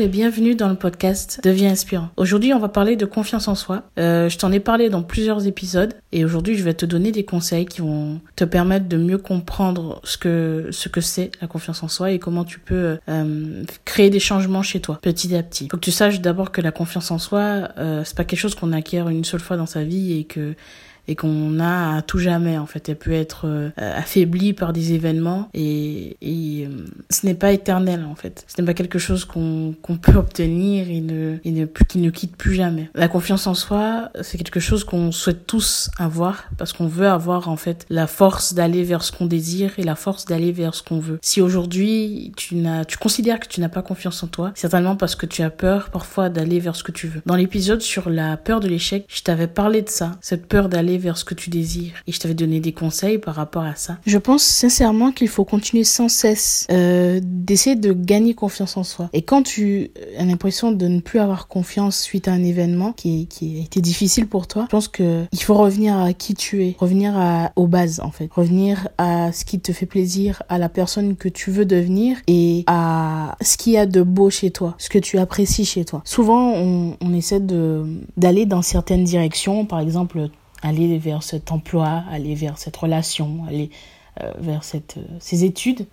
et bienvenue dans le podcast Deviens inspirant. Aujourd'hui, on va parler de confiance en soi. Euh, je t'en ai parlé dans plusieurs épisodes et aujourd'hui, je vais te donner des conseils qui vont te permettre de mieux comprendre ce que ce que c'est la confiance en soi et comment tu peux euh, créer des changements chez toi petit à petit. Faut que tu saches d'abord que la confiance en soi, euh, c'est pas quelque chose qu'on acquiert une seule fois dans sa vie et que et qu'on a à tout jamais en fait. Elle peut être euh, affaiblie par des événements et, et euh, ce n'est pas éternel en fait. Ce n'est pas quelque chose qu'on qu'on peut obtenir et, ne, et ne, qui ne quitte plus jamais. La confiance en soi, c'est quelque chose qu'on souhaite tous avoir parce qu'on veut avoir en fait la force d'aller vers ce qu'on désire et la force d'aller vers ce qu'on veut. Si aujourd'hui tu n'as, tu considères que tu n'as pas confiance en toi, certainement parce que tu as peur parfois d'aller vers ce que tu veux. Dans l'épisode sur la peur de l'échec, je t'avais parlé de ça, cette peur d'aller vers ce que tu désires. Et je t'avais donné des conseils par rapport à ça. Je pense sincèrement qu'il faut continuer sans cesse euh, d'essayer de gagner confiance en soi. Et quand tu as l'impression de ne plus avoir confiance suite à un événement qui, qui a été difficile pour toi, je pense que il faut revenir à qui tu es, revenir aux bases en fait, revenir à ce qui te fait plaisir, à la personne que tu veux devenir et à ce qu'il y a de beau chez toi, ce que tu apprécies chez toi. Souvent, on, on essaie d'aller dans certaines directions, par exemple aller vers cet emploi, aller vers cette relation, aller euh, vers euh, ces études.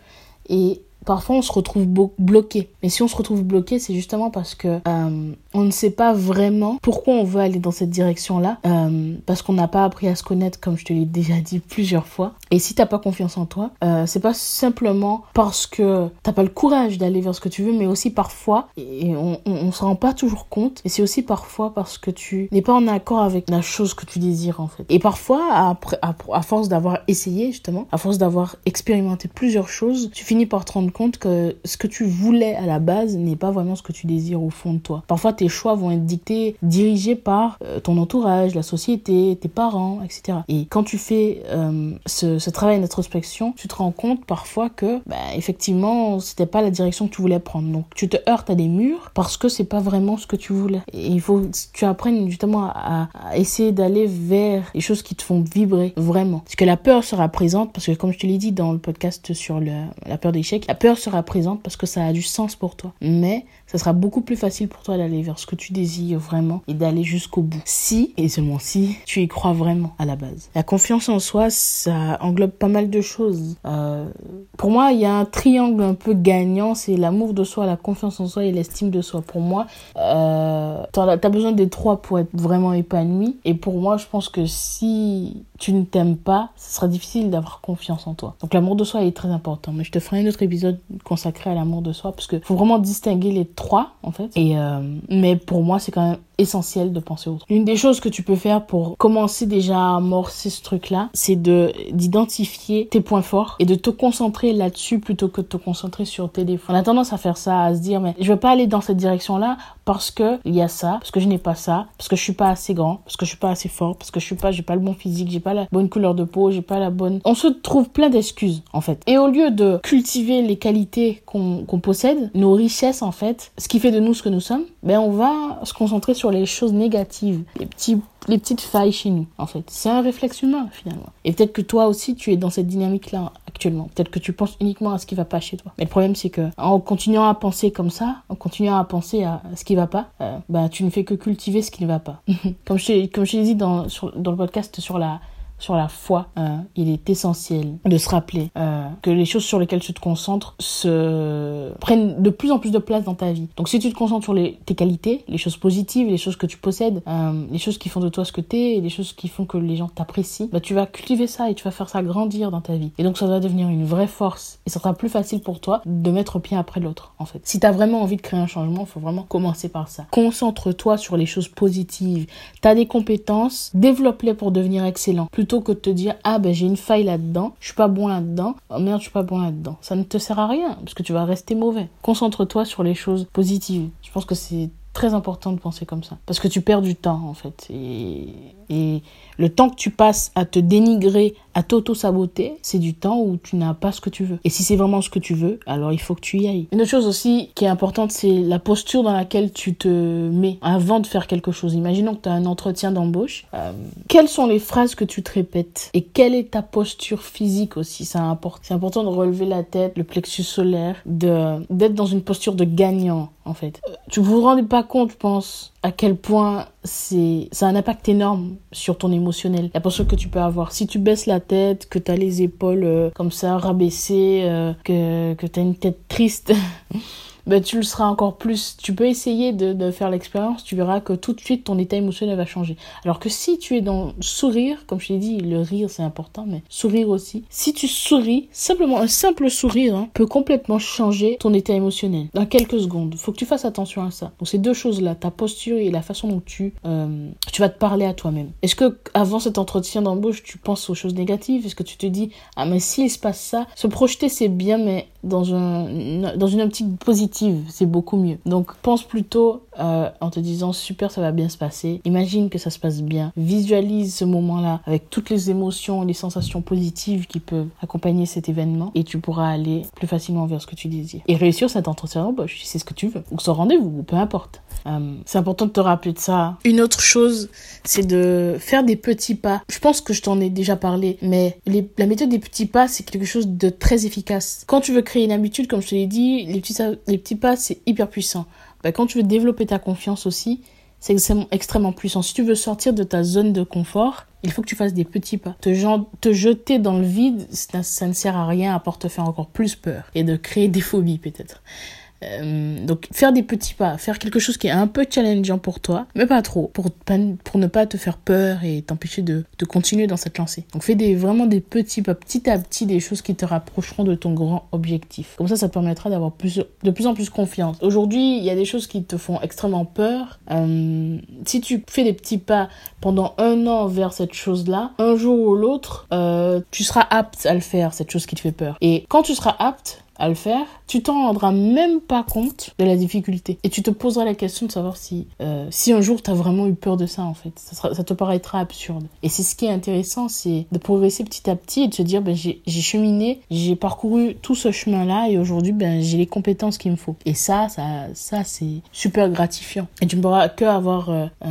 Et parfois on se retrouve bloqué. Mais si on se retrouve bloqué, c'est justement parce que euh, on ne sait pas vraiment pourquoi on veut aller dans cette direction-là, euh, parce qu'on n'a pas appris à se connaître, comme je te l'ai déjà dit plusieurs fois. Et si t'as pas confiance en toi, euh, c'est pas simplement parce que t'as pas le courage d'aller vers ce que tu veux, mais aussi parfois, et on, on, on rend pas toujours compte, et c'est aussi parfois parce que tu n'es pas en accord avec la chose que tu désires en fait. Et parfois, à, à force d'avoir essayé justement, à force d'avoir expérimenté plusieurs choses, tu finis par te rendre compte que ce que tu voulais à la base n'est pas vraiment ce que tu désires au fond de toi. Parfois, tes choix vont être dictés, dirigés par euh, ton entourage, la société, tes parents, etc. Et quand tu fais euh, ce, travail d'introspection, tu te rends compte parfois que, bah, effectivement, c'était pas la direction que tu voulais prendre. Donc, tu te heurtes à des murs parce que c'est pas vraiment ce que tu voulais. Et il faut que tu apprennes justement à, essayer d'aller vers les choses qui te font vibrer vraiment. Parce que la peur sera présente, parce que comme je te l'ai dit dans le podcast sur la peur d'échec, la peur sera présente parce que ça a du sens pour toi. Mais ça sera beaucoup plus facile pour toi d'aller vers ce que tu désires vraiment et d'aller jusqu'au bout. Si, et seulement si, tu y crois vraiment à la base. La confiance en soi, ça englobe pas mal de choses. Euh, pour moi, il y a un triangle un peu gagnant, c'est l'amour de soi, la confiance en soi et l'estime de soi. Pour moi, euh, t'as as besoin des trois pour être vraiment épanoui. Et pour moi, je pense que si tu ne t'aimes pas, ce sera difficile d'avoir confiance en toi. Donc l'amour de soi est très important. Mais je te ferai un autre épisode consacré à l'amour de soi parce que faut vraiment distinguer les trois en fait. Et euh, mais pour moi, c'est quand même essentiel de penser autre. Une des choses que tu peux faire pour commencer déjà à amorcer ce truc-là, c'est de d'identifier tes points forts et de te concentrer là-dessus plutôt que de te concentrer sur tes défauts. On a tendance à faire ça, à se dire mais je veux pas aller dans cette direction-là parce que il y a ça, parce que je n'ai pas ça, parce que je suis pas assez grand, parce que je suis pas assez fort, parce que je suis pas j'ai pas le bon physique, j'ai pas la bonne couleur de peau, j'ai pas la bonne. On se trouve plein d'excuses en fait. Et au lieu de cultiver les qualités qu'on qu'on possède, nos richesses en fait, ce qui fait de nous ce que nous sommes, ben on va se concentrer sur les choses négatives, les petits les petites failles chez nous, en fait. C'est un réflexe humain, finalement. Et peut-être que toi aussi, tu es dans cette dynamique-là actuellement. Peut-être que tu penses uniquement à ce qui va pas chez toi. Mais le problème, c'est que en continuant à penser comme ça, en continuant à penser à ce qui va pas, euh, bah, tu ne fais que cultiver ce qui ne va pas. comme je, comme dit dans, sur, dans le podcast sur la sur la foi, euh, il est essentiel de se rappeler euh, que les choses sur lesquelles tu te concentres se prennent de plus en plus de place dans ta vie. Donc si tu te concentres sur tes qualités, les choses positives, les choses que tu possèdes, euh, les choses qui font de toi ce que t'es, et les choses qui font que les gens t'apprécient, bah tu vas cultiver ça et tu vas faire ça grandir dans ta vie. Et donc ça va devenir une vraie force et ça sera plus facile pour toi de mettre pied après l'autre en fait. Si tu as vraiment envie de créer un changement, faut vraiment commencer par ça. Concentre-toi sur les choses positives. Tu as des compétences, développe-les pour devenir excellent. Que de te dire ah ben j'ai une faille là-dedans, je suis pas bon là-dedans, oh merde je suis pas bon là-dedans. Ça ne te sert à rien parce que tu vas rester mauvais. Concentre-toi sur les choses positives. Je pense que c'est très important de penser comme ça parce que tu perds du temps en fait et, le temps que tu passes à te dénigrer, à t'auto-saboter, c'est du temps où tu n'as pas ce que tu veux. Et si c'est vraiment ce que tu veux, alors il faut que tu y ailles. Une autre chose aussi qui est importante, c'est la posture dans laquelle tu te mets avant de faire quelque chose. Imaginons que tu as un entretien d'embauche. Euh, quelles sont les phrases que tu te répètes? Et quelle est ta posture physique aussi? C'est important. Important de relever la tête, le plexus solaire, d'être dans une posture de gagnant en fait. Tu vous rendez pas compte, je pense, à quel point c'est ça a un impact énorme sur ton émotionnel. La posture que tu peux avoir. Si tu baisses la tête, que tu as les épaules euh, comme ça rabaissées, euh, que, que tu as une tête triste, ben, tu le seras encore plus. Tu peux essayer de, de faire l'expérience, tu verras que tout de suite ton état émotionnel va changer. Alors que si tu es dans sourire, comme je t'ai dit, le rire c'est important, mais sourire aussi. Si tu souris, simplement un simple sourire hein, peut complètement changer ton état émotionnel dans quelques secondes. Faut que tu fasses attention à ça. Donc ces deux choses-là, ta posture et la façon dont tu euh, tu vas te parler à toi-même. Est-ce que avant cet entretien d'embauche, tu penses aux choses négatives? Est-ce que tu te dis ah mais s'il se passe ça, se projeter c'est bien, mais dans un dans une optique positive c'est beaucoup mieux. Donc pense plutôt euh, en te disant super, ça va bien se passer. Imagine que ça se passe bien. Visualise ce moment-là avec toutes les émotions, les sensations positives qui peuvent accompagner cet événement et tu pourras aller plus facilement vers ce que tu désires. Et réussir cet entretien d'embauche, si c'est ce que tu veux. Ou ce rendez-vous, peu importe. Euh, c'est important de te rappeler de ça. Une autre chose, c'est de faire des petits pas. Je pense que je t'en ai déjà parlé, mais la méthode des petits pas, c'est quelque chose de très efficace. Quand tu veux créer une habitude, comme je te l'ai dit, les petits, les petits pas, c'est hyper puissant. Bah, quand tu veux développer ta confiance aussi, c'est extrêmement puissant. Si tu veux sortir de ta zone de confort, il faut que tu fasses des petits pas. Te, te jeter dans le vide, ça, ça, ne sert à rien à part te faire encore plus peur et de créer des phobies peut-être. Euh, donc faire des petits pas, faire quelque chose qui est un peu challengeant pour toi, mais pas trop, pour, pour ne pas te faire peur et t'empêcher de, de continuer dans cette lancée. Donc fais des, vraiment des petits pas, petit à petit, des choses qui te rapprocheront de ton grand objectif. Comme ça, ça te permettra d'avoir plus, de plus en plus confiance. Aujourd'hui, il y a des choses qui te font extrêmement peur. Euh, si tu fais des petits pas pendant un an vers cette chose-là, un jour ou l'autre, euh, tu seras apte à le faire, cette chose qui te fait peur. Et quand tu seras apte, à le faire, tu t'en rendras même pas compte de la difficulté. Et tu te poseras la question de savoir si, euh, si un jour tu as vraiment eu peur de ça en fait. Ça, te paraîtra absurde. Et c'est ce qui est intéressant, c'est de progresser petit à petit et de se dire, ben, j'ai cheminé, j'ai parcouru tout ce chemin-là et aujourd'hui, ben, j'ai les compétences qu'il me faut. Et ça, ça, ça c'est super gratifiant. Et tu ne pourras que avoir euh, un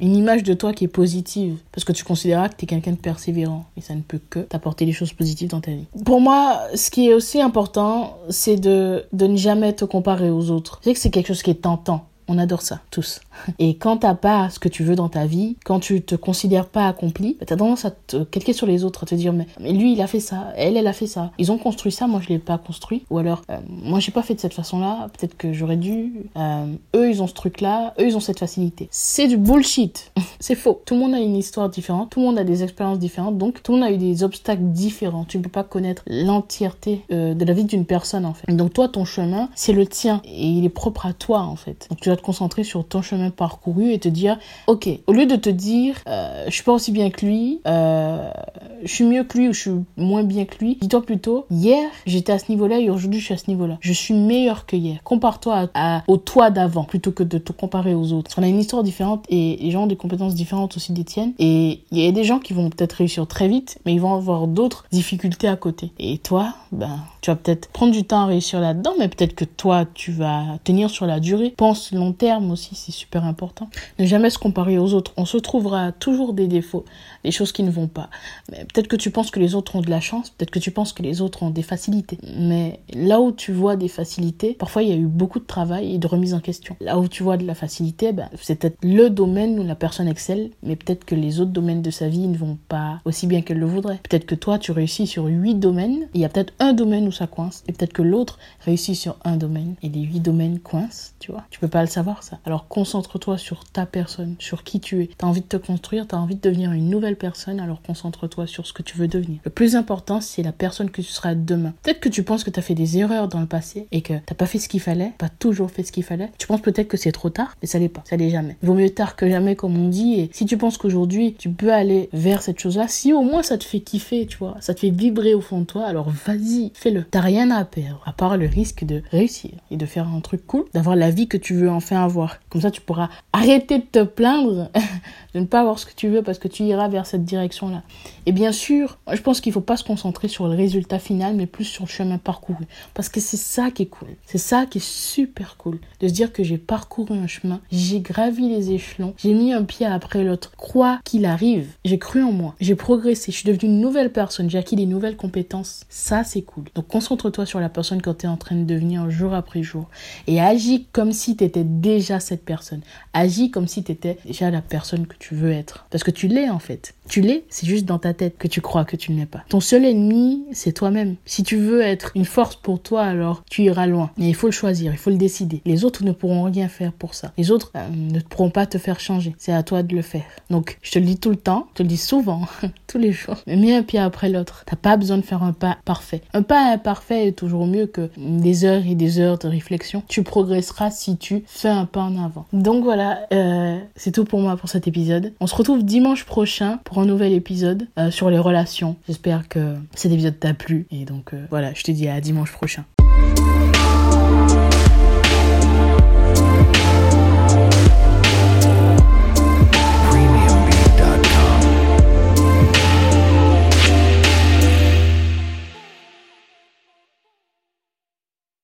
une image de toi qui est positive parce que tu considéras que tu es quelqu'un de persévérant et ça ne peut que t'apporter des choses positives dans ta vie. Pour moi, ce qui est aussi important, c'est de, de ne jamais te comparer aux autres. Je sais que c'est quelque chose qui est tentant on adore ça, tous. Et quand t'as pas ce que tu veux dans ta vie, quand tu te considères pas accompli, bah, t'as tendance à te calquer sur les autres, à te dire mais, mais, lui il a fait ça, elle elle a fait ça. Ils ont construit ça, moi je l'ai pas construit. Ou alors euh, moi j'ai pas fait de cette façon-là, peut-être que j'aurais dû. Euh, eux ils ont ce truc-là, eux ils ont cette facilité. C'est du bullshit. c'est faux. Tout le monde a une histoire différente, tout le monde a des expériences différentes, donc tout le monde a eu des obstacles différents. Tu ne peux pas connaître l'entièreté euh, de la vie d'une personne en fait. Donc toi ton chemin c'est le tien et il est propre à toi en fait. Donc tu te concentrer sur ton chemin parcouru et te dire, ok, au lieu de te dire, euh, je suis pas aussi bien que lui, euh, je suis mieux que lui ou je suis moins bien que lui, dis-toi plutôt, hier j'étais à ce niveau-là et aujourd'hui je suis à ce niveau-là. Je suis meilleur que hier. Compare-toi au toi d'avant plutôt que de te comparer aux autres. Qu'on a une histoire différente et les gens ont des compétences différentes aussi des tiennes. Et il y a des gens qui vont peut-être réussir très vite, mais ils vont avoir d'autres difficultés à côté. Et toi, ben, tu vas peut-être prendre du temps à réussir là-dedans, mais peut-être que toi, tu vas tenir sur la durée. Pense long terme aussi, c'est super important. Ne jamais se comparer aux autres. On se trouvera toujours des défauts, des choses qui ne vont pas. Peut-être que tu penses que les autres ont de la chance, peut-être que tu penses que les autres ont des facilités. Mais là où tu vois des facilités, parfois il y a eu beaucoup de travail et de remise en question. Là où tu vois de la facilité, ben, c'est peut-être le domaine où la personne excelle, mais peut-être que les autres domaines de sa vie ne vont pas aussi bien qu'elle le voudrait. Peut-être que toi, tu réussis sur huit domaines, il y a peut-être un domaine où ça coince. Et peut-être que l'autre réussit sur un domaine et les huit domaines coincent, tu vois. Tu peux pas le savoir, ça. Alors concentre-toi sur ta personne, sur qui tu es. T'as envie de te construire, t'as envie de devenir une nouvelle personne, alors concentre-toi sur ce que tu veux devenir. Le plus important, c'est la personne que tu seras demain. Peut-être que tu penses que tu as fait des erreurs dans le passé et que t'as pas fait ce qu'il fallait, pas toujours fait ce qu'il fallait. Tu penses peut-être que c'est trop tard, mais ça l'est pas. Ça l'est jamais. Vaut mieux tard que jamais, comme on dit. Et si tu penses qu'aujourd'hui, tu peux aller vers cette chose-là, si au moins ça te fait kiffer, tu vois, ça te fait vibrer au fond de toi, alors vas-y, fais-le. T'as rien à perdre, à part le risque de réussir et de faire un truc cool, d'avoir la vie que tu veux enfin avoir. Comme ça, tu pourras arrêter de te plaindre de ne pas avoir ce que tu veux parce que tu iras vers cette direction-là. Et bien sûr, je pense qu'il faut pas se concentrer sur le résultat final, mais plus sur le chemin parcouru. Parce que c'est ça qui est cool. C'est ça qui est super cool. De se dire que j'ai parcouru un chemin, j'ai gravi les échelons, j'ai mis un pied après l'autre. Quoi qu'il arrive, j'ai cru en moi, j'ai progressé, je suis devenue une nouvelle personne, j'ai acquis des nouvelles compétences. Ça, c'est cool. Donc concentre-toi sur la personne que tu es en train de devenir jour après jour. Et agis comme si tu étais déjà cette personne. Agis comme si tu étais déjà la personne que tu veux être. Parce que tu l'es en fait. Tu l'es, c'est juste dans ta tête que tu crois que tu ne l'es pas. Ton seul ennemi, c'est toi-même. Si tu veux être une force pour toi, alors tu iras loin. Mais il faut le choisir, il faut le décider. Les autres ne pourront rien faire pour ça. Les autres euh, ne pourront pas te faire changer. C'est à toi de le faire. Donc, je te le dis tout le temps, je te le dis souvent, tous les jours. Mais mets un pied après l'autre. T'as pas besoin de faire un pas parfait. Un pas imparfait est toujours mieux que des heures et des heures de réflexion. Tu progresseras si tu fais un pas en avant. Donc voilà, euh, c'est tout pour moi pour cet épisode. On se retrouve dimanche prochain pour un nouvel épisode euh, sur les relations. J'espère que cet épisode t'a plu et donc euh, voilà, je te dis à dimanche prochain.